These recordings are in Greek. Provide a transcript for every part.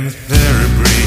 man's very brain.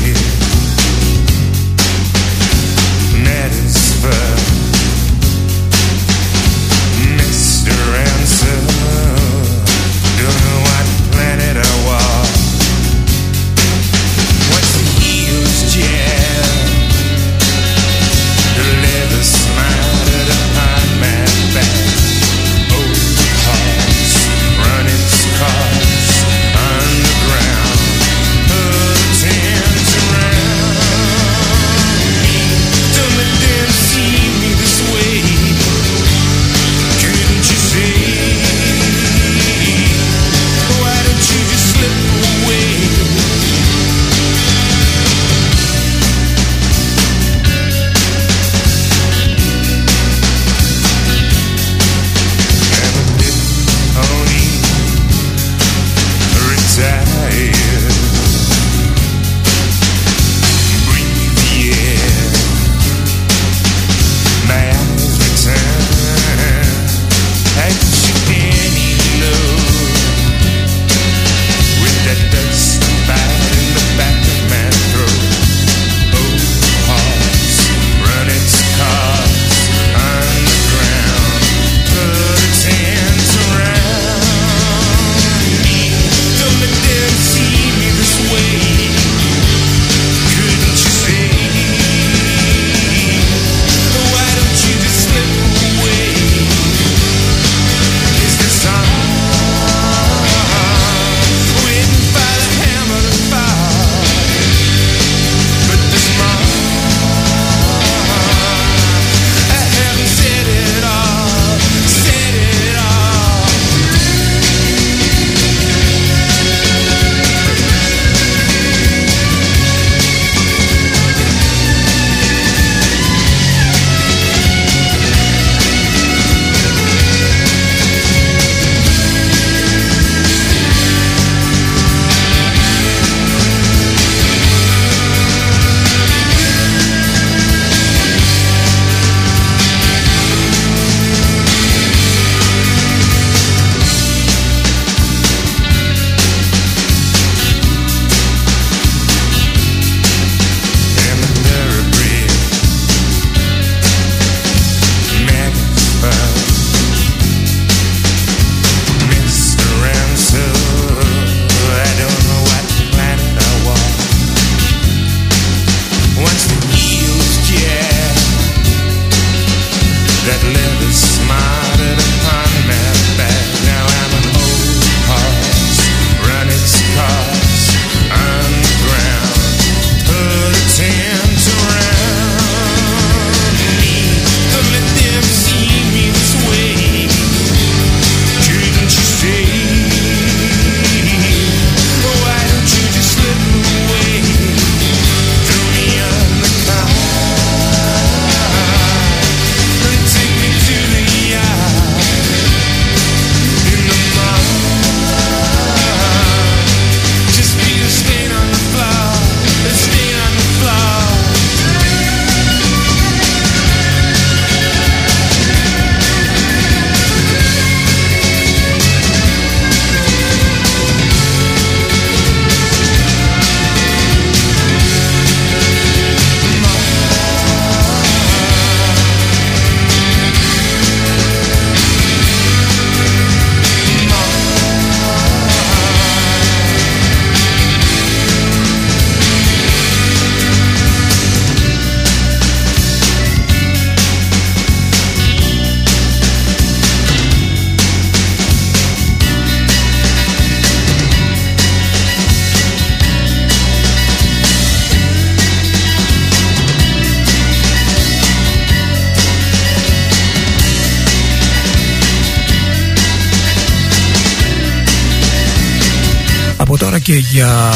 Και για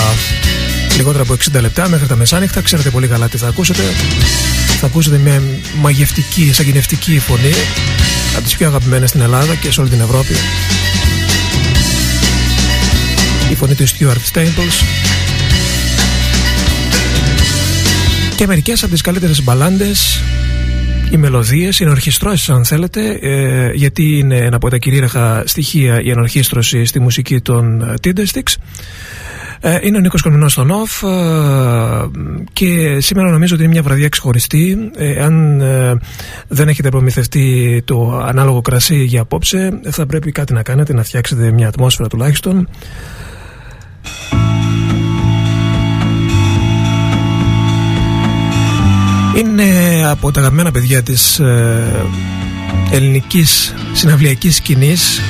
λιγότερα από 60 λεπτά μέχρι τα μεσάνυχτα. Ξέρετε πολύ καλά τι θα ακούσετε. Θα ακούσετε μια μαγευτική, σαγγινευτική φωνή από τις πιο αγαπημένες στην Ελλάδα και σε όλη την Ευρώπη. Η φωνή του Stuart Staples και μερικές από τις καλύτερες μπαλάντες οι μελωδίες, οι ενορχιστρώσεις αν θέλετε ε, γιατί είναι ένα από τα κυρίαρχα στοιχεία η ενορχίστρωση στη μουσική των Tindersticks Ε, είναι ο Νίκος Κορμινός στον ΟΦ ε, και σήμερα νομίζω ότι είναι μια βραδιά ξεχωριστή. Ε, αν δεν έχετε προμηθευτεί το ανάλογο κρασί για απόψε θα πρέπει κάτι να κάνετε, να φτιάξετε μια ατμόσφαιρα τουλάχιστον. Είναι από τα αγαπημένα παιδιά της ελληνικής συναυλιακής σκηνής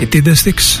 οι Tindestics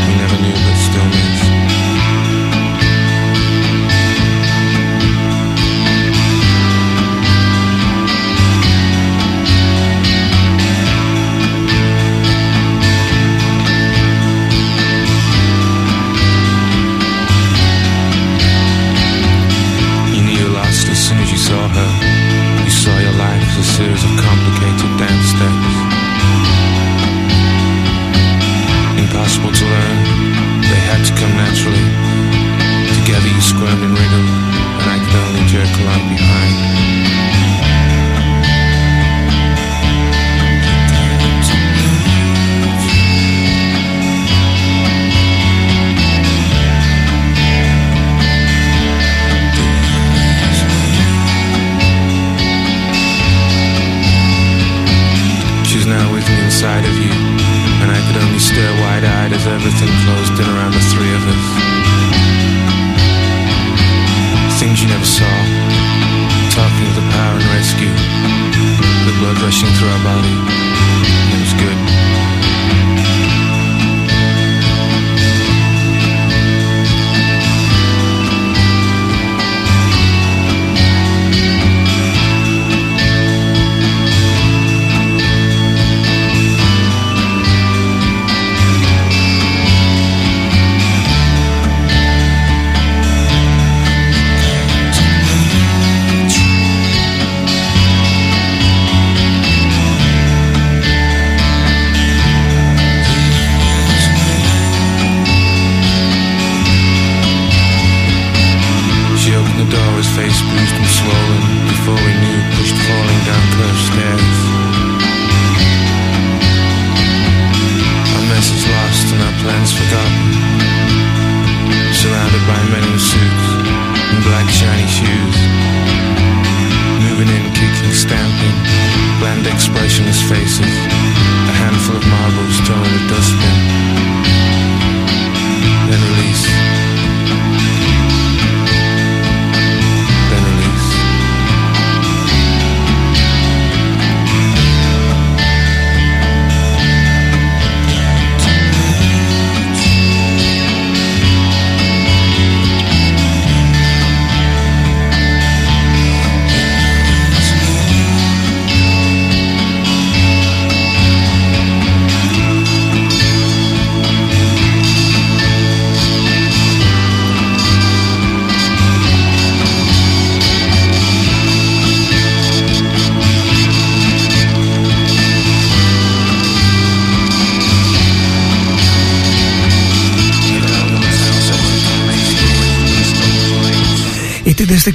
We never knew but still miss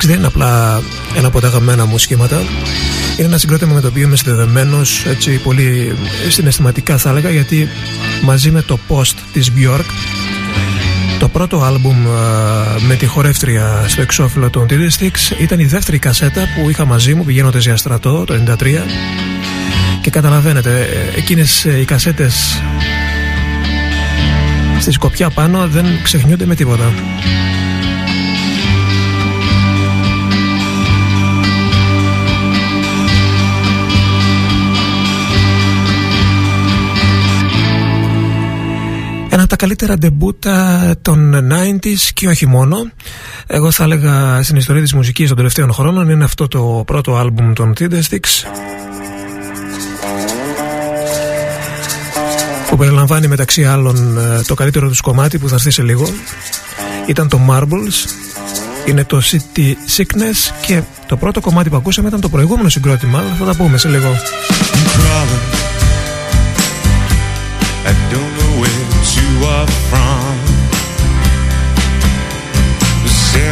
δεν είναι απλά ένα από τα αγαπημένα μου σχήματα. Είναι ένα συγκρότημα με το οποίο είμαι συνδεδεμένος έτσι πολύ συναισθηματικά θα έλεγα γιατί μαζί με το post της Björk το πρώτο άλμπουμ με τη χορεύτρια στο εξώφυλλο των Sticks ήταν η δεύτερη κασέτα που είχα μαζί μου πηγαίνοντας για στρατό το 93 και καταλαβαίνετε εκείνες οι κασέτες στη σκοπιά πάνω δεν ξεχνιούνται με τίποτα. Ένα τα καλύτερα ντεμπούτα των 90s και όχι μόνο. Εγώ θα έλεγα στην ιστορία της μουσικής των τελευταίων χρόνων είναι αυτό το πρώτο άλμπουμ των Sticks που περιλαμβάνει μεταξύ άλλων ε, το καλύτερο τους κομμάτι που θα έρθει σε λίγο ήταν το Marbles είναι το City Sickness και το πρώτο κομμάτι που ακούσαμε ήταν το προηγούμενο συγκρότημα αλλά θα τα πούμε σε λίγο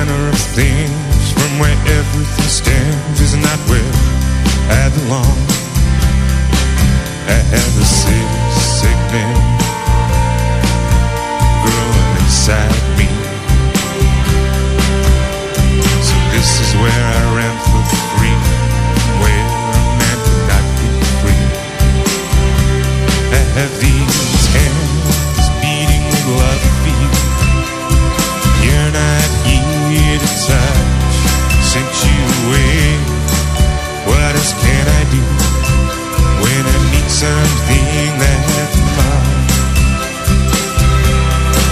center of things from where everything stands is not where I belong. I have a sick sickness growing inside me. So this is where I ran for freedom, where a man could not be free. I have these something that's mine?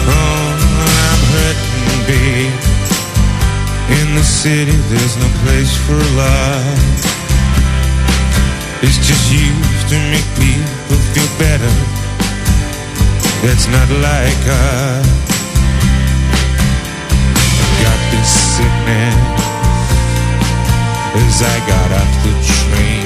Oh, I'm hurting, babe. In the city, there's no place for love. It's just used to make people feel better. That's not like us. Got this sickness as I got off the train.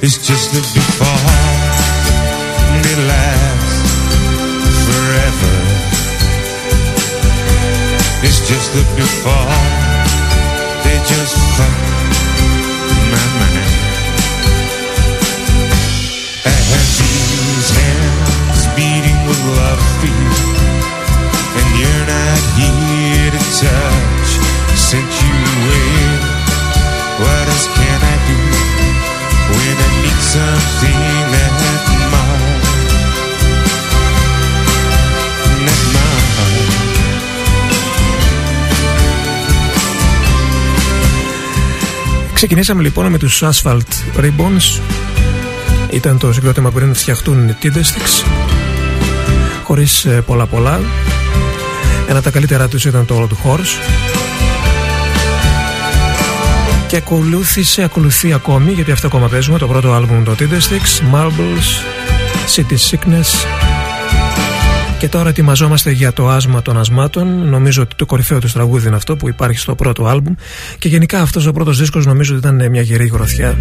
It's just the before, and it lasts forever. It's just the before, they Ξεκινήσαμε λοιπόν με τους Asphalt Ribbons Ήταν το συγκρότημα που είναι να φτιαχτούν οι Tindersticks Χωρίς ε, πολλά πολλά. Ένα από τα καλύτερα τους ήταν το όλο του Horse. Και ακολούθησε, ακολουθεί ακόμη Γιατί αυτό ακόμα παίζουμε Το πρώτο άλμπουμ το Tindersticks Marbles City Sickness και τώρα ετοιμαζόμαστε για το άσμα των ασμάτων. Νομίζω ότι το κορυφαίο του τραγούδι είναι αυτό που υπάρχει στο πρώτο άλμπουμ. Και γενικά αυτός ο πρώτος δίσκος νομίζω ότι ήταν μια γερή γροθιά.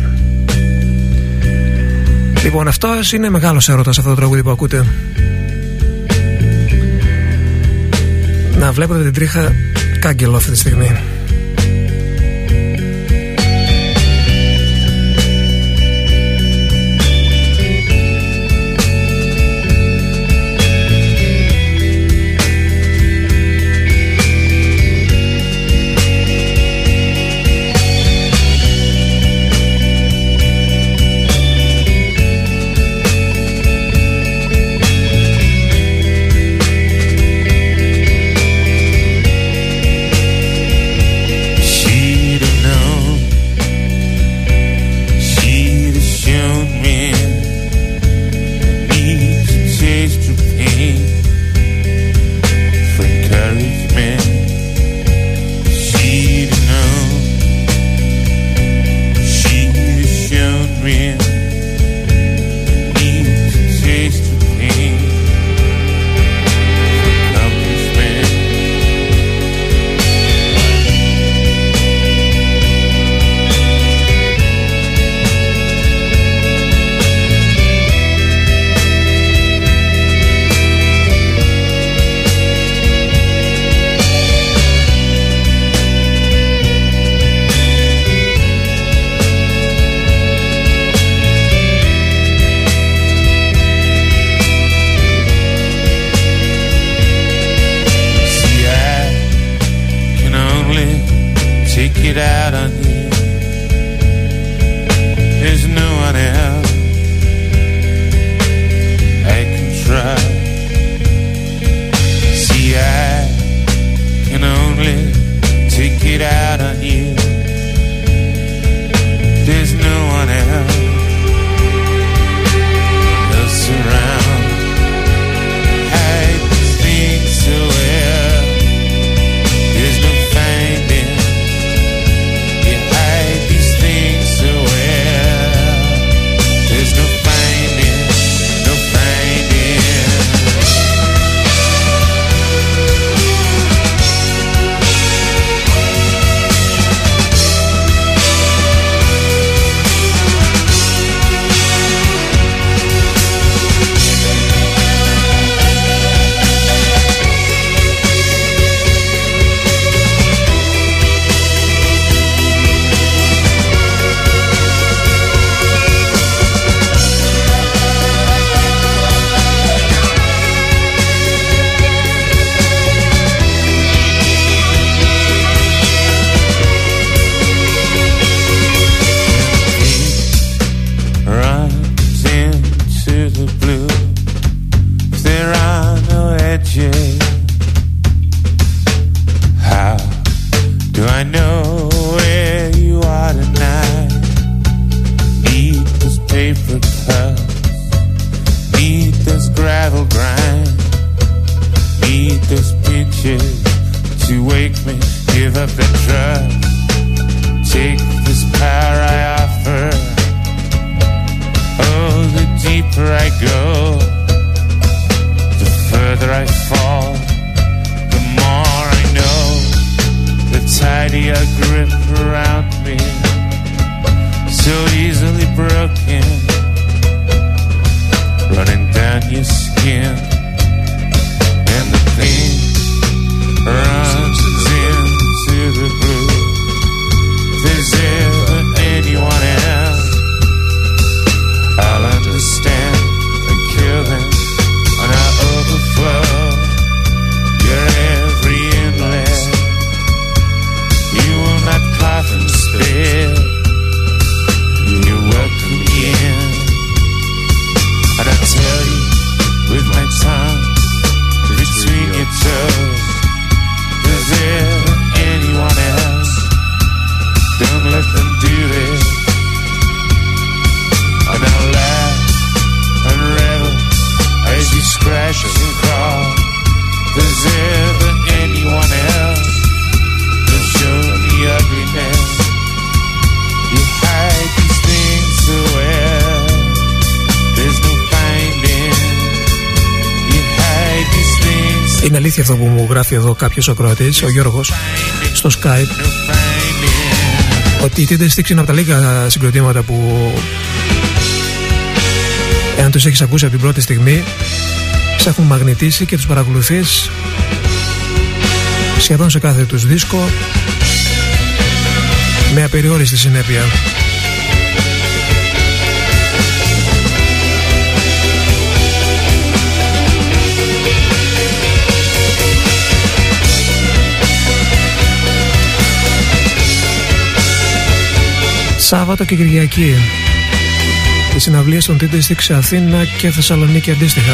Λοιπόν, αυτός είναι μεγάλος έρωτας αυτό το τραγούδι που ακούτε. Να βλέπετε την τρίχα κάγκελο αυτή τη στιγμή. know εδώ κάποιος ακροατής, ο Γιώργος, στο Skype, ότι η Tinder Sticks είναι από τα λίγα συγκροτήματα που εάν τους έχεις ακούσει από την πρώτη στιγμή σε έχουν μαγνητήσει και τους παρακολουθείς σχεδόν σε κάθε τους δίσκο με απεριόριστη συνέπεια. Σάββατο και Κυριακή. Οι συναυλίες των Τίντε στη Αθήνα και Θεσσαλονίκη αντίστοιχα.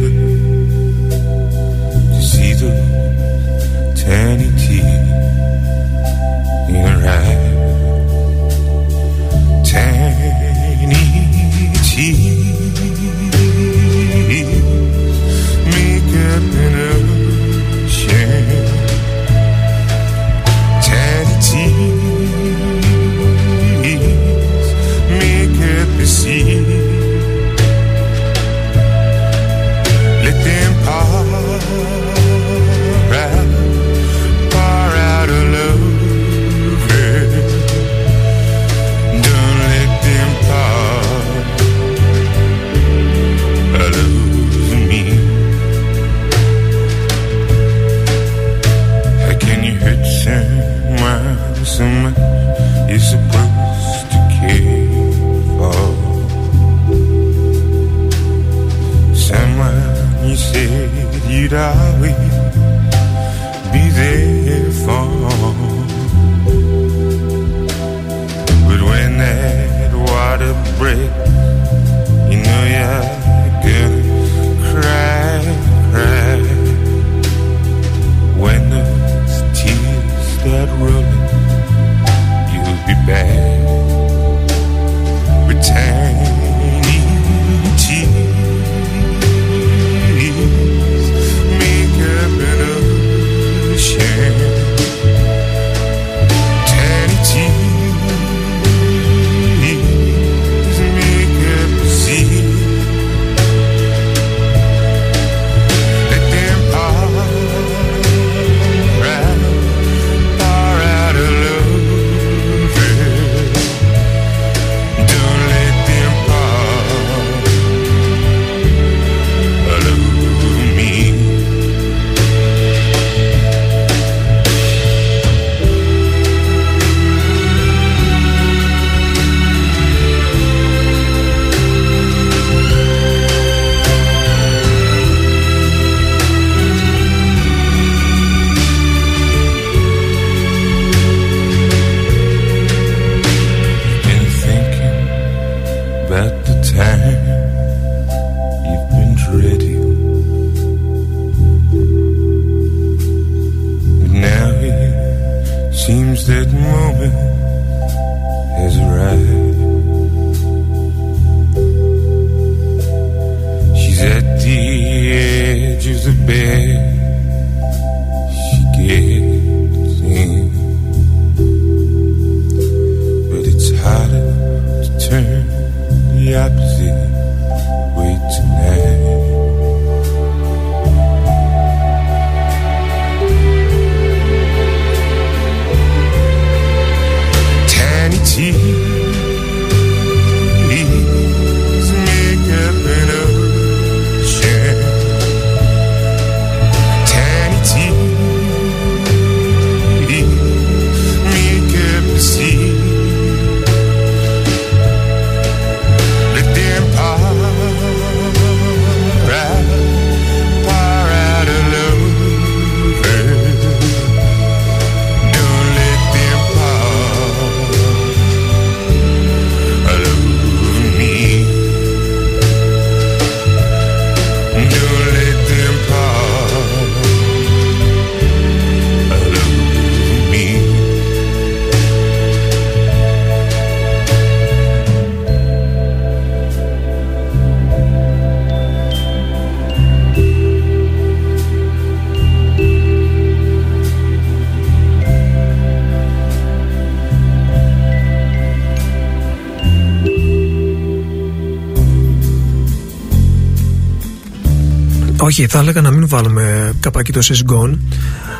Όχι, θα έλεγα να μην βάλουμε καπάκι το Says Gone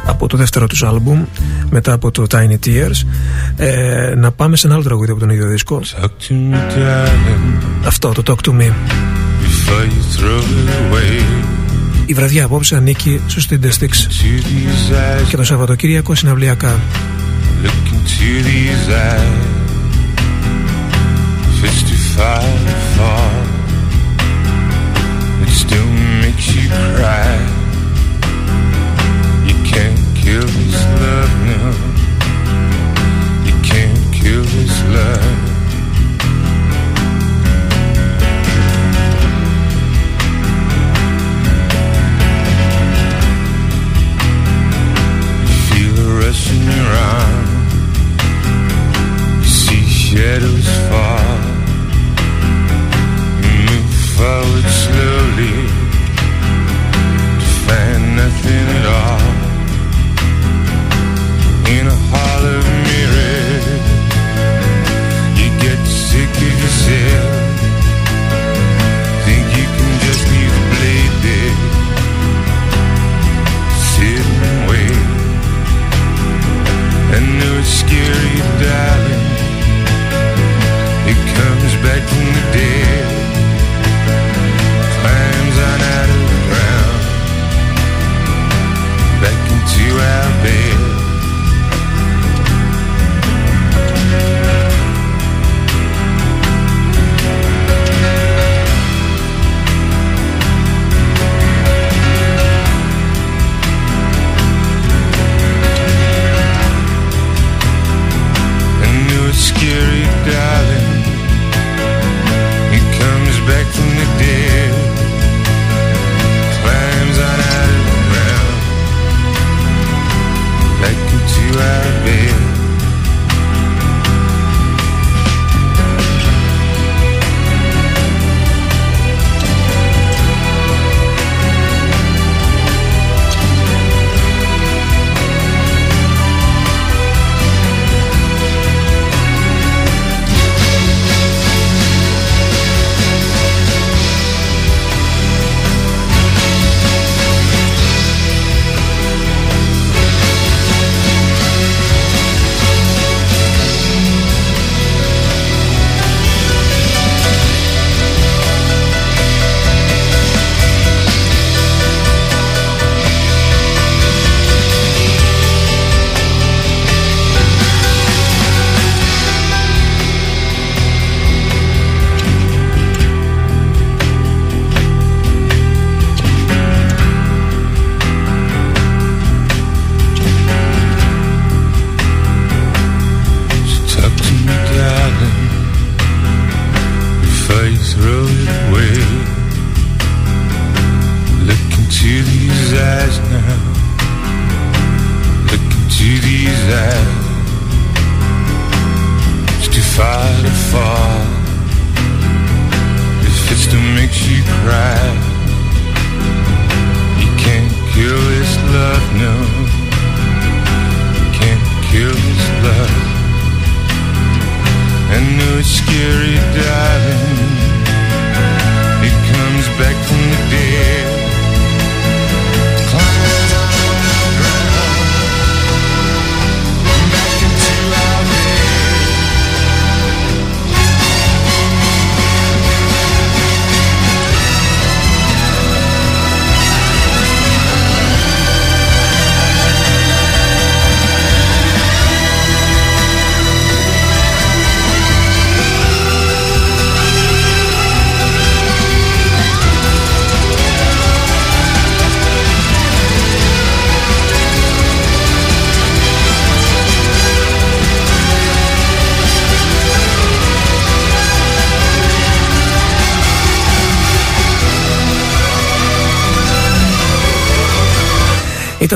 από το δεύτερο τους άλμπουμ μετά από το Tiny Tears. Ε, να πάμε σε ένα άλλο τραγούδι από τον ίδιο δίσκο. Talk to me, darling. Αυτό το Talk to Me. You throw it away. Η βραδιά απόψε ανήκει στους Tinder Sticks. Και το Σαββατοκύριακο συναυλιακά. Look into these eyes. 55 thought It's still cry. You can't kill this love now. You can't kill this love. You feel a rush in your arm. You see shadows fall. You move forward slowly in all. In a heart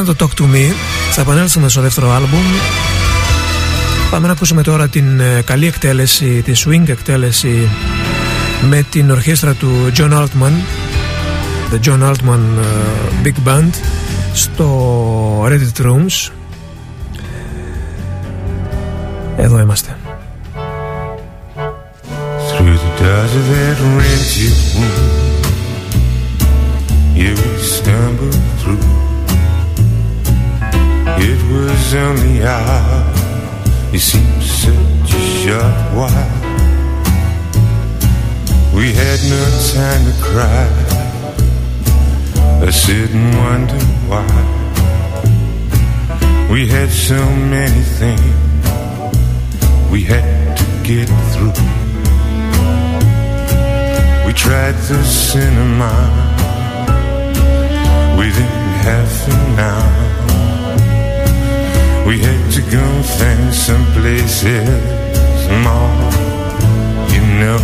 ήταν το Talk To Me. Θα επανέλθουμε στο δεύτερο άλμπουμ. Πάμε να ακούσουμε τώρα την ε, καλή εκτέλεση, τη swing εκτέλεση με την ορχήστρα του John Altman The John Altman ε, Big Band στο Reddit Rooms. Εδώ είμαστε. Through Tell me how He seems such a short while. We had no time to cry I sit and wonder why. We had so many things We had to get through. We tried the cinema Within half an hour. We had to go find some places more, you know.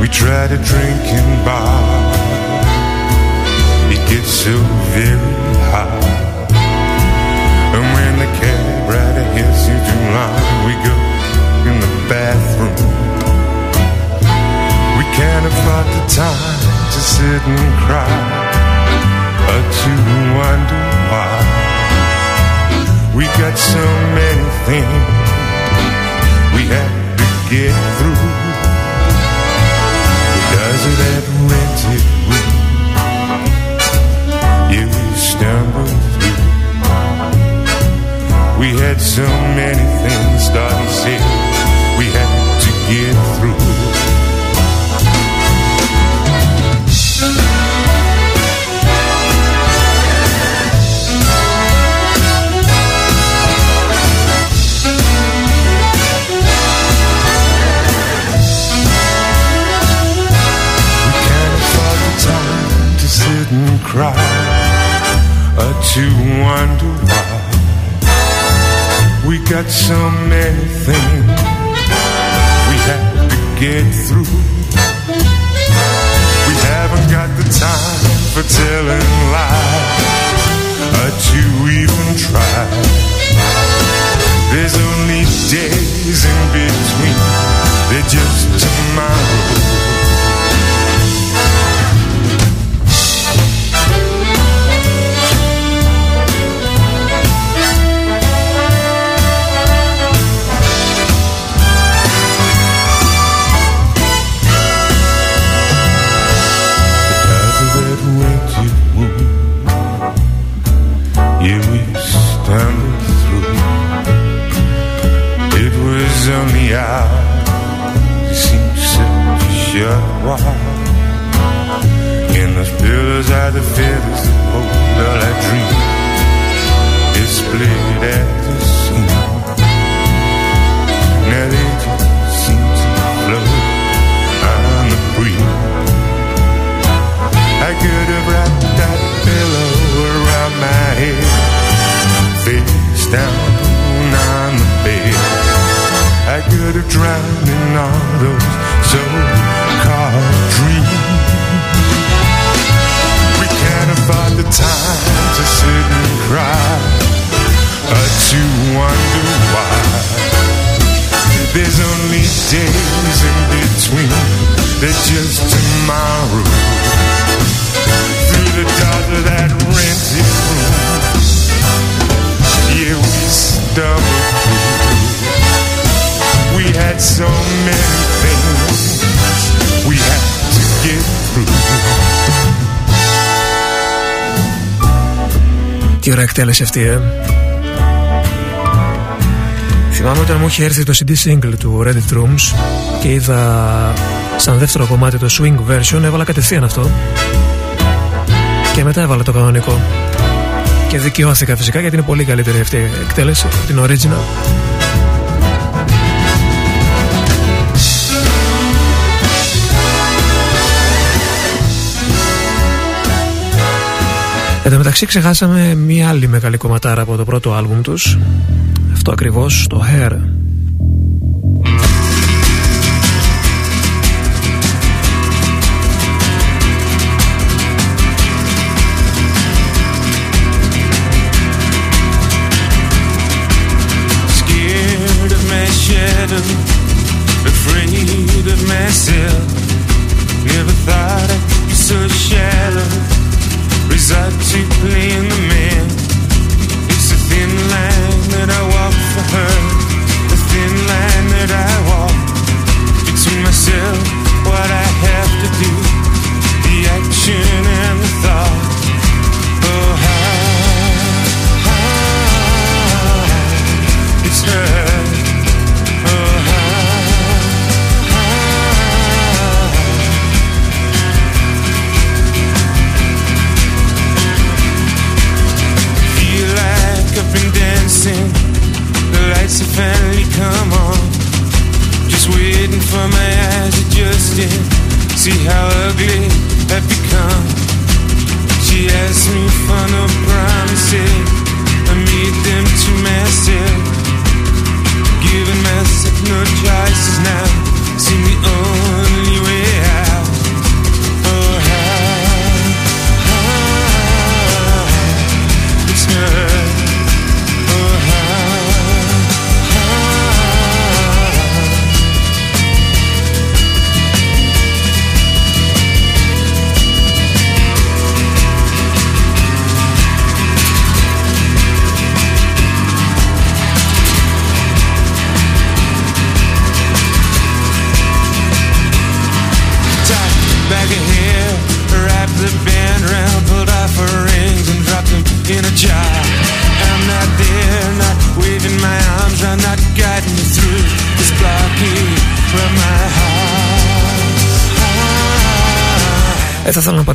We tried a drinking bar. It gets so very hot. And when the cab rider hits you too long, we go in the bathroom. We can't afford the time to sit and cry or to wonder why. We got so many things we had to get through. Does it that rented room? Yeah, we stumbled through. We had so many things, Darby said, we had to get through. Cry or to wonder why. We got so many things Τι ωραία εκτέλεση αυτή, ε. Θυμάμαι όταν μου είχε έρθει το CD single του Reddit Rooms και είδα σαν δεύτερο κομμάτι το swing version, έβαλα κατευθείαν αυτό και μετά έβαλα το κανονικό. Και δικαιώθηκα φυσικά γιατί είναι πολύ καλύτερη αυτή η εκτέλεση, από την original. Εν τω μεταξύ ξεχάσαμε μία άλλη μεγάλη κομματάρα από το πρώτο άλμπουμ τους. Αυτό ακριβώς, το Hair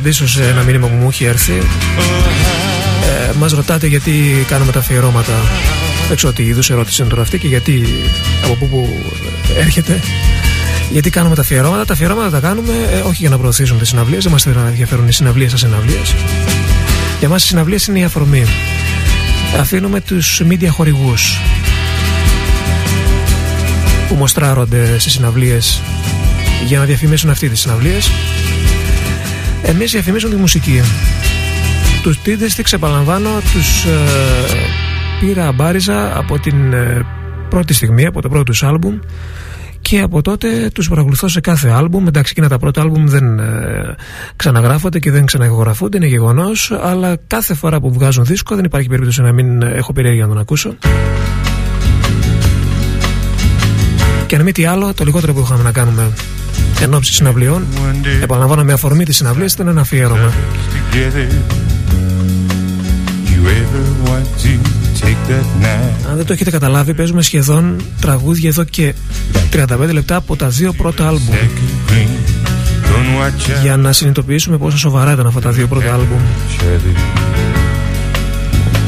απαντήσω σε ένα μήνυμα που μου έχει έρθει. Ε, Μας ρωτάτε γιατί κάνουμε τα αφιερώματα. Δεν ξέρω τι είδους ερώτηση είναι τώρα αυτή και γιατί από πού που έρχεται. Γιατί κάνουμε τα αφιερώματα. Τα αφιερώματα τα κάνουμε ε, όχι για να προωθήσουν τις συναυλίες. Δεν μας ενδιαφέρουν οι συναυλίες σαν συναυλίες. Για μας οι συναυλίες είναι η αφορμή. Αφήνουμε τους media χορηγούς που μοστράρονται στι συναυλίες για να διαφημίσουν αυτή τις συναυλίες. Εμείς διαφημίζουμε τη μουσική. Τους Τίντεστιξ, επαναλαμβάνω, τους ε, πήρα αμπάριζα από την ε, πρώτη στιγμή, από το πρώτο τους άλμπουμ και από τότε τους παρακολουθώ σε κάθε άλμπουμ. Εντάξει, εκείνα τα πρώτα άλμπουμ δεν ε, ξαναγράφονται και δεν ξαναγραφούνται, είναι γεγονός, αλλά κάθε φορά που βγάζουν δίσκο δεν υπάρχει περίπτωση να μην έχω περιέργεια να τον ακούσω. Και αν μη τι άλλο, το λιγότερο που είχαμε να κάνουμε εν ώψη συναυλιών, επαναλαμβάνω με αφορμή τη συναυλία, ήταν ένα αφιέρωμα. together. You ever want to take that night? Αν δεν το έχετε καταλάβει, παίζουμε σχεδόν τραγούδια εδώ και 35 λεπτά από τα δύο πρώτα άλμπουμ. Second green. Don't watch out. Για να συνειδητοποιήσουμε πόσο σοβαρά ήταν αυτά τα δύο πρώτα άλμπουμ. each other.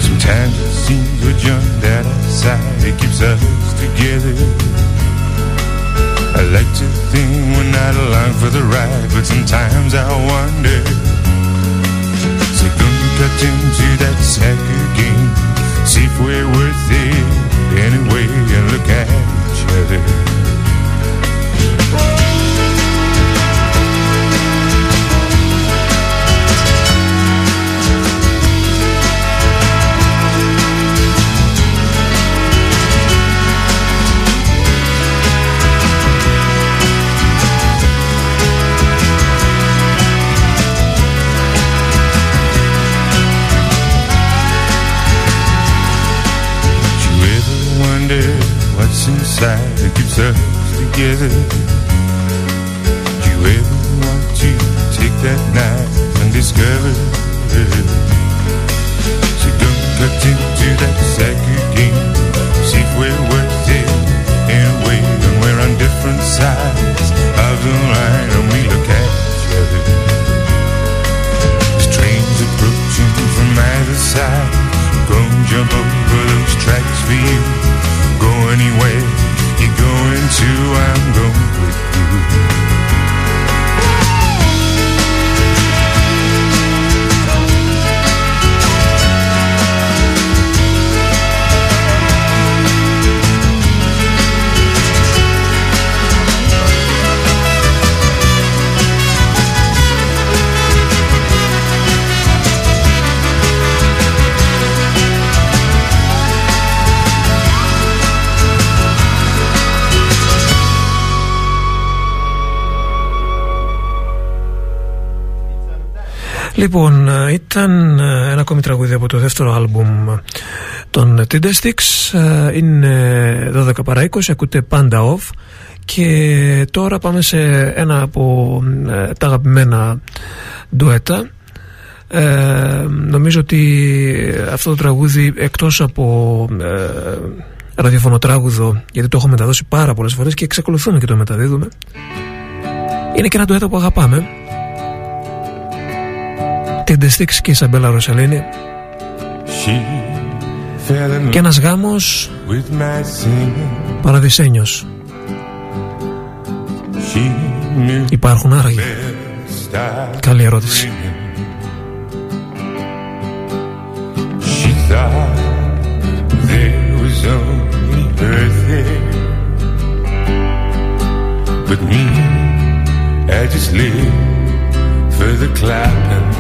Sometimes it seems we're jumped out outside. It keeps us together. I like to think we're not along for the ride, but sometimes I wonder. So gonna cut into that sucker game. See if we're worth it anyway, and look at each other. What's inside that keeps us together? Do you ever want to take that knife and discover? So don't cut into that sucker game. See if we're worth it in a way, and we're on different sides of the line, and we look at each other. There's trains approaching from either side. Gonna jump over Λοιπόν, ε, ήταν ε, ένα ακόμη τραγούδι από το δεύτερο άλμπουμ των Tindersticks. Ε, Είναι 12 παρά 20, ακούτε πάντα off. Και τώρα πάμε σε ένα από ε, τα αγαπημένα ντουέτα. Ε, νομίζω ότι αυτό το τραγούδι εκτός από ε, ραδιοφωνοτράγουδο γιατί το έχω μεταδώσει πάρα πολλές φορές και εξακολουθούμε και το μεταδίδουμε είναι και ένα ντουέτο που αγαπάμε την Sticks και η Σαμπέλα Ροσελίνη She και ένας γάμος παραδεισένιος. Υπάρχουν άραγε. Καλή ερώτηση. But me, I just live for the clapping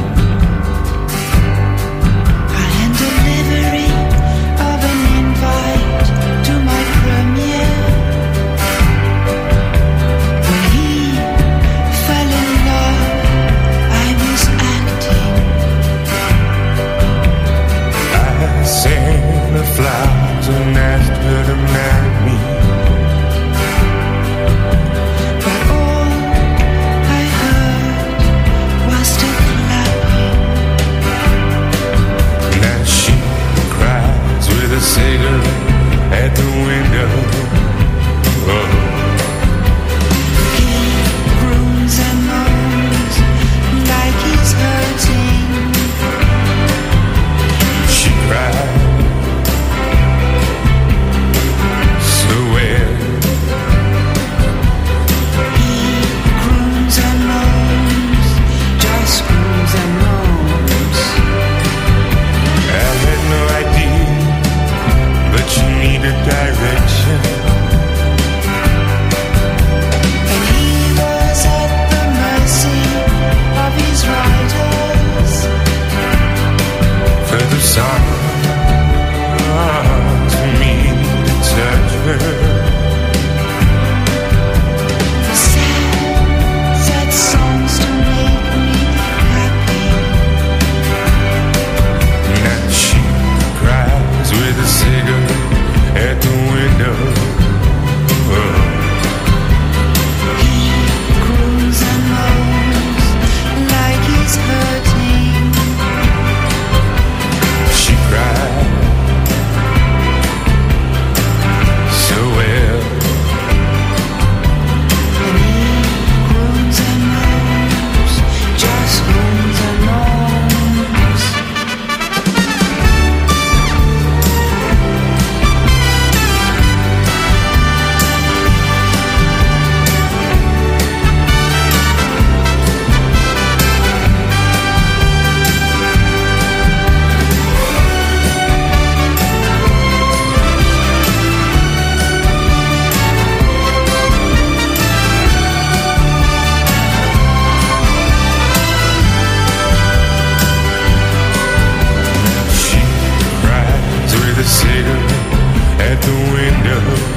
window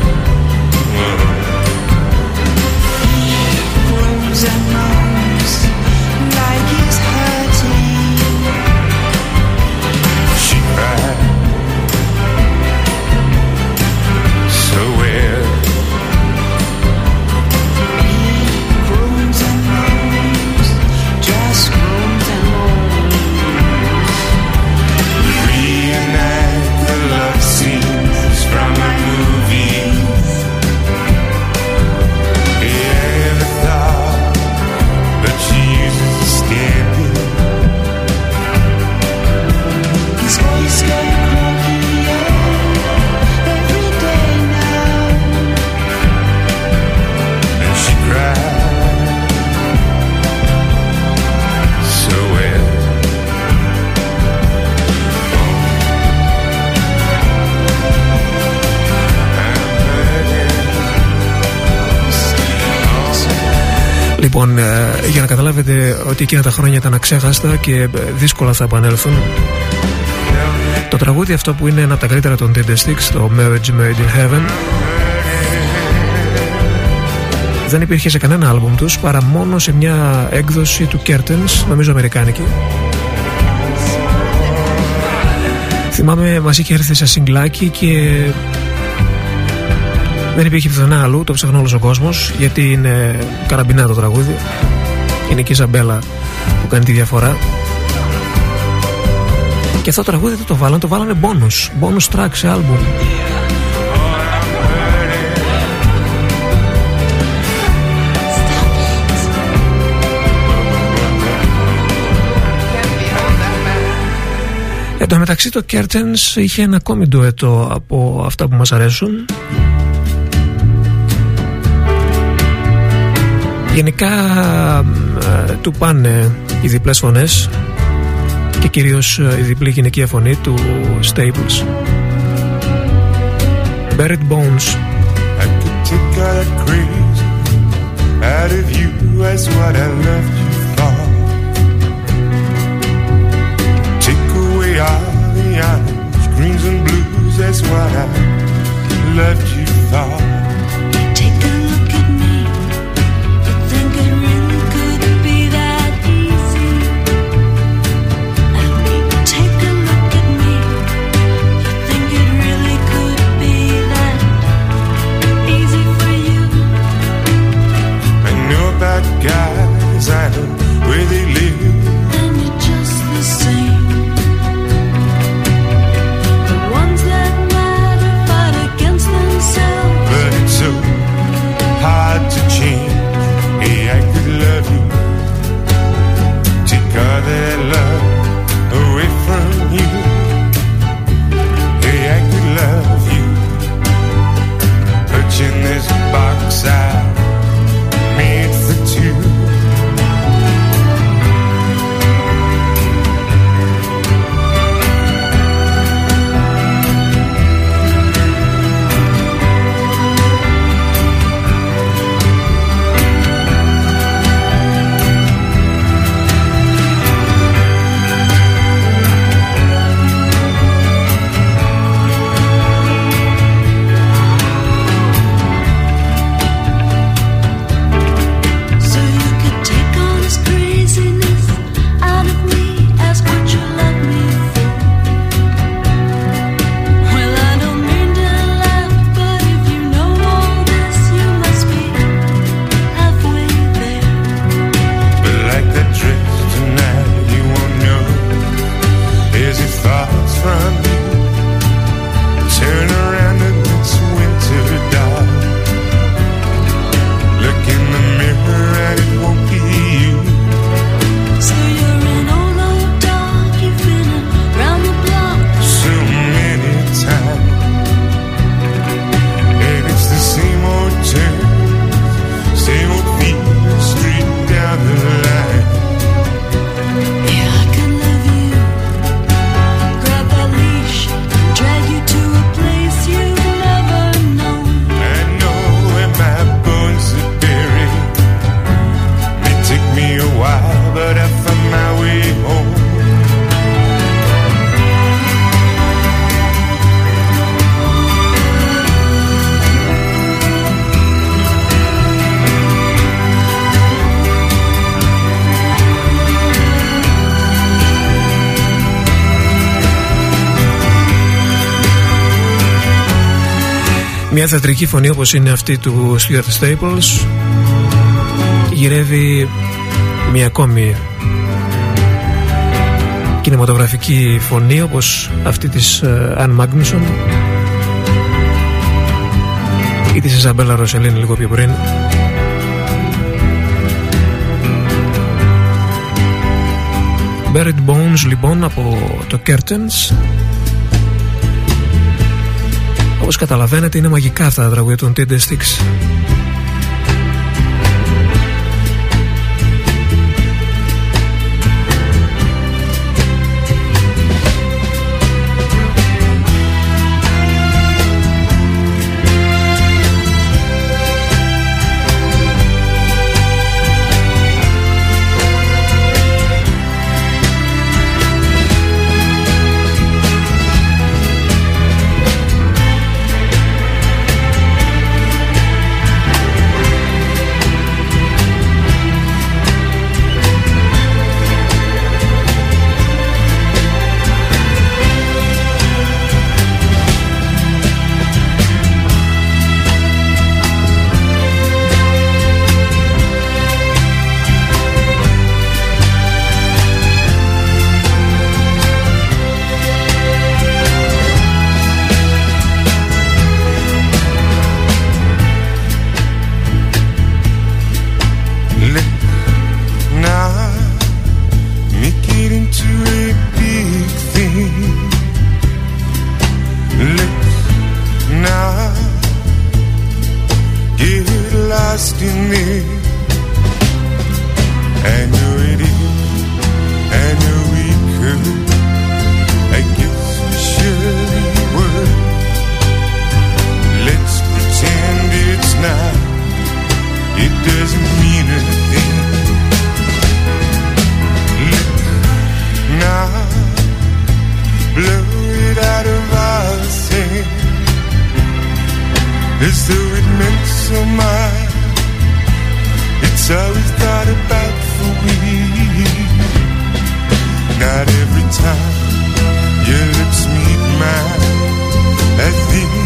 ότι εκείνα τα χρόνια ήταν αξέχαστα και δύσκολα θα επανέλθουν. Το τραγούδι αυτό που είναι ένα από τα καλύτερα των Dead Sticks, το Marriage Made in Heaven, δεν υπήρχε σε κανένα άλμπουμ τους παρά μόνο σε μια έκδοση του Curtains, νομίζω αμερικάνικη. Θυμάμαι μας είχε έρθει σε συγκλάκι και δεν υπήρχε πουθενά αλλού, το ψάχνω όλος ο κόσμος γιατί είναι καραμπινά το τραγούδι είναι και η Ζαμπέλα που κάνει τη διαφορά. Και αυτό το τραγούδι δεν το βάλανε, το βάλανε bonus. Bonus track σε album Εν τω μεταξύ το Curtains είχε ένα ακόμη ντουέτο από αυτά που μας αρέσουν Γενικά ε, του πάνε οι διπλές φωνές και κυρίως ε, η διπλή γυναικεία φωνή του Staples Buried Bones I could take all that crazy out of you as what I left you for Take away all the orange, greens and blues that's what I left you for Μια θεατρική φωνή όπως είναι αυτή του Stuart Staples. Γυρεύει μια ακόμη κινηματογραφική φωνή όπως αυτή της Αν ε, Magnusson. Ή της Ιζαμπέλα Ροσελίν λίγο πιο πριν. Buried Bones λοιπόν από το Curtains όπως καταλαβαίνετε είναι μαγικά αυτά τα τραγούδια των Tinder Sticks of mine. It's how we thought about for me. Not every time your lips meet mine, I think.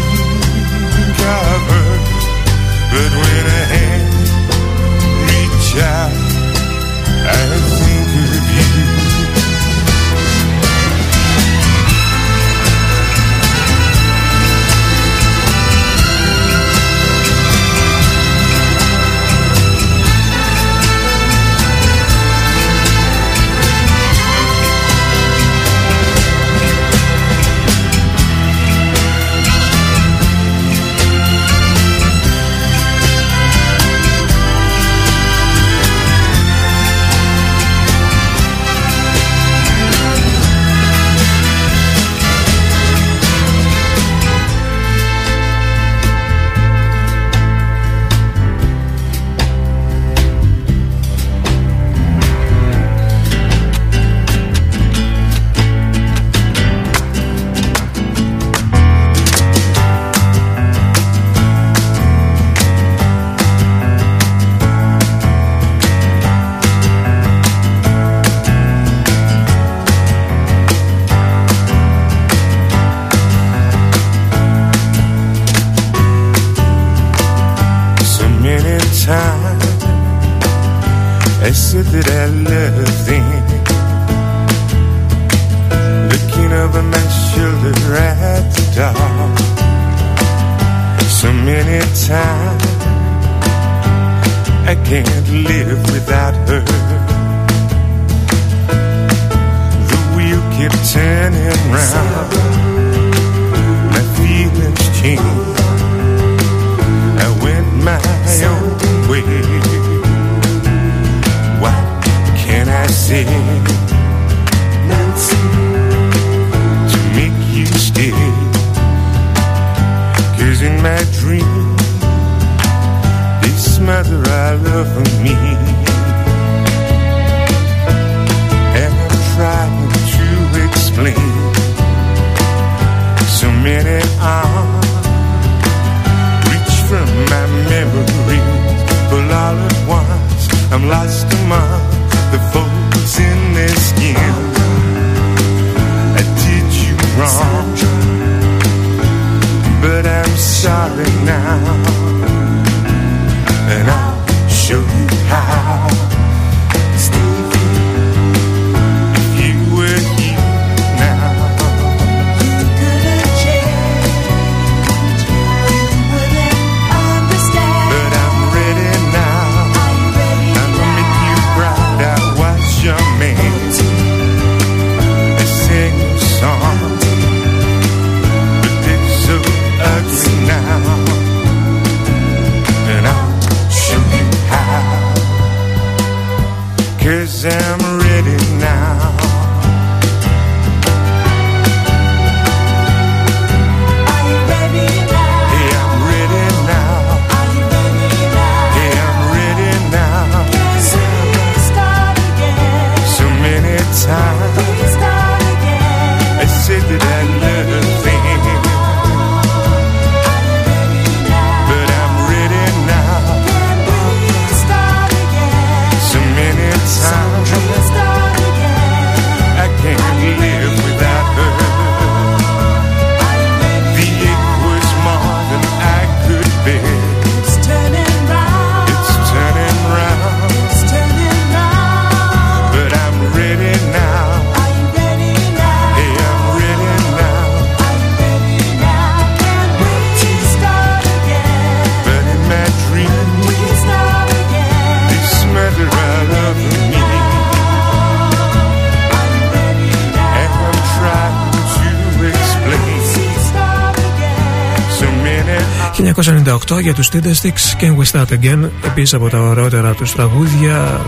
1998 για τους Sticks. Και We Start Again επίσης από τα ωραιότερα τους τραγούδια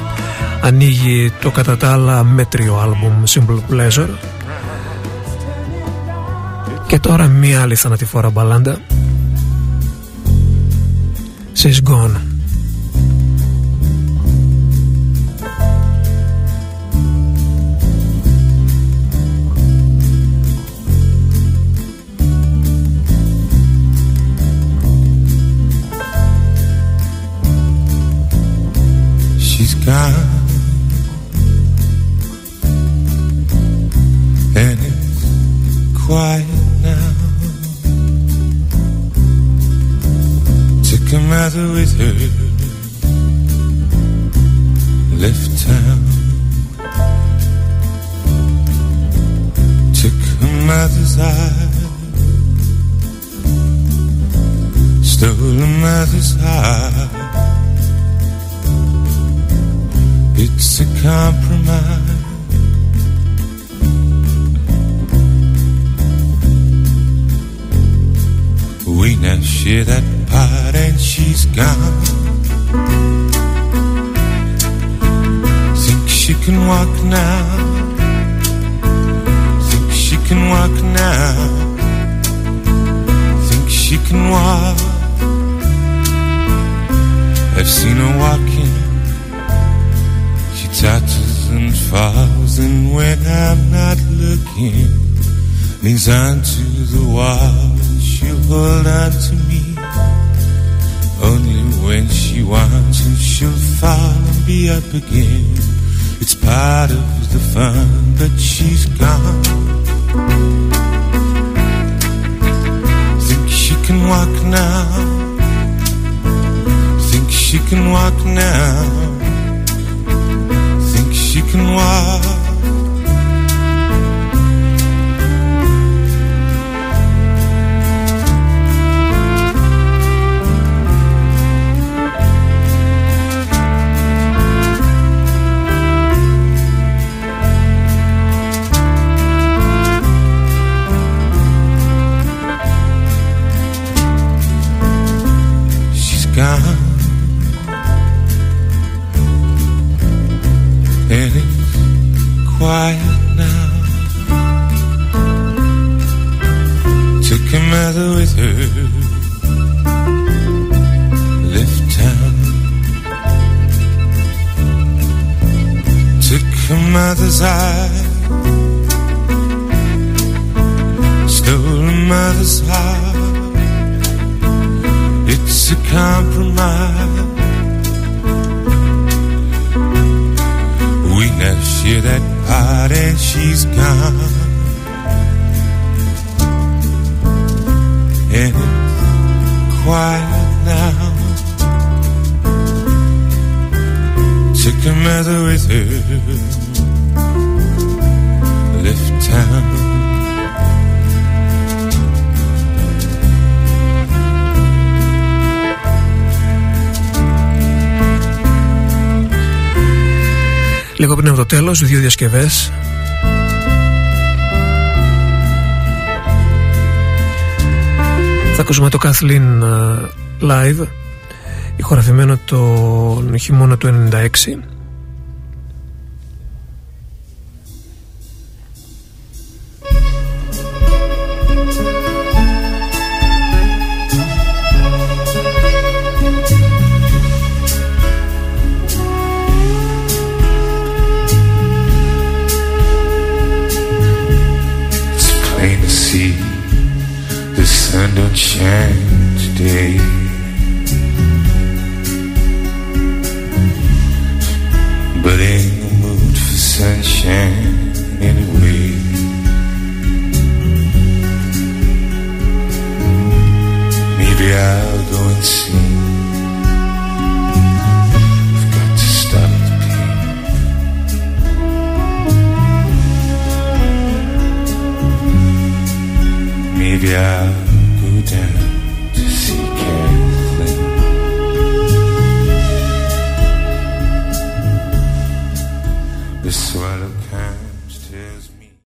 ανοίγει το κατά τα άλλα μέτριο άλμπουμ Simple Pleasure. Και τώρα μία άλλη θανατηφόρα μπαλάντα. She's Gone gone. together wizard. She's gone. Think she can walk now. Think she can walk now. Think she can walk. I've seen her walking She touches and falls, and when I'm not looking, leans onto the wall. She'll hold on to me. Only when she wants, and she'll and be up again. It's part of the fun, but she's gone. Think she can walk now. Think she can walk now Think she can walk compromise. We now share that heart and she's gone. And it's quiet now. Took her mother with her, left town. Λίγο πριν από το τέλος, δύο διασκευές. Θα ακούσουμε το Kathleen ε, Live ηχογραφημένο το χειμώνα του 96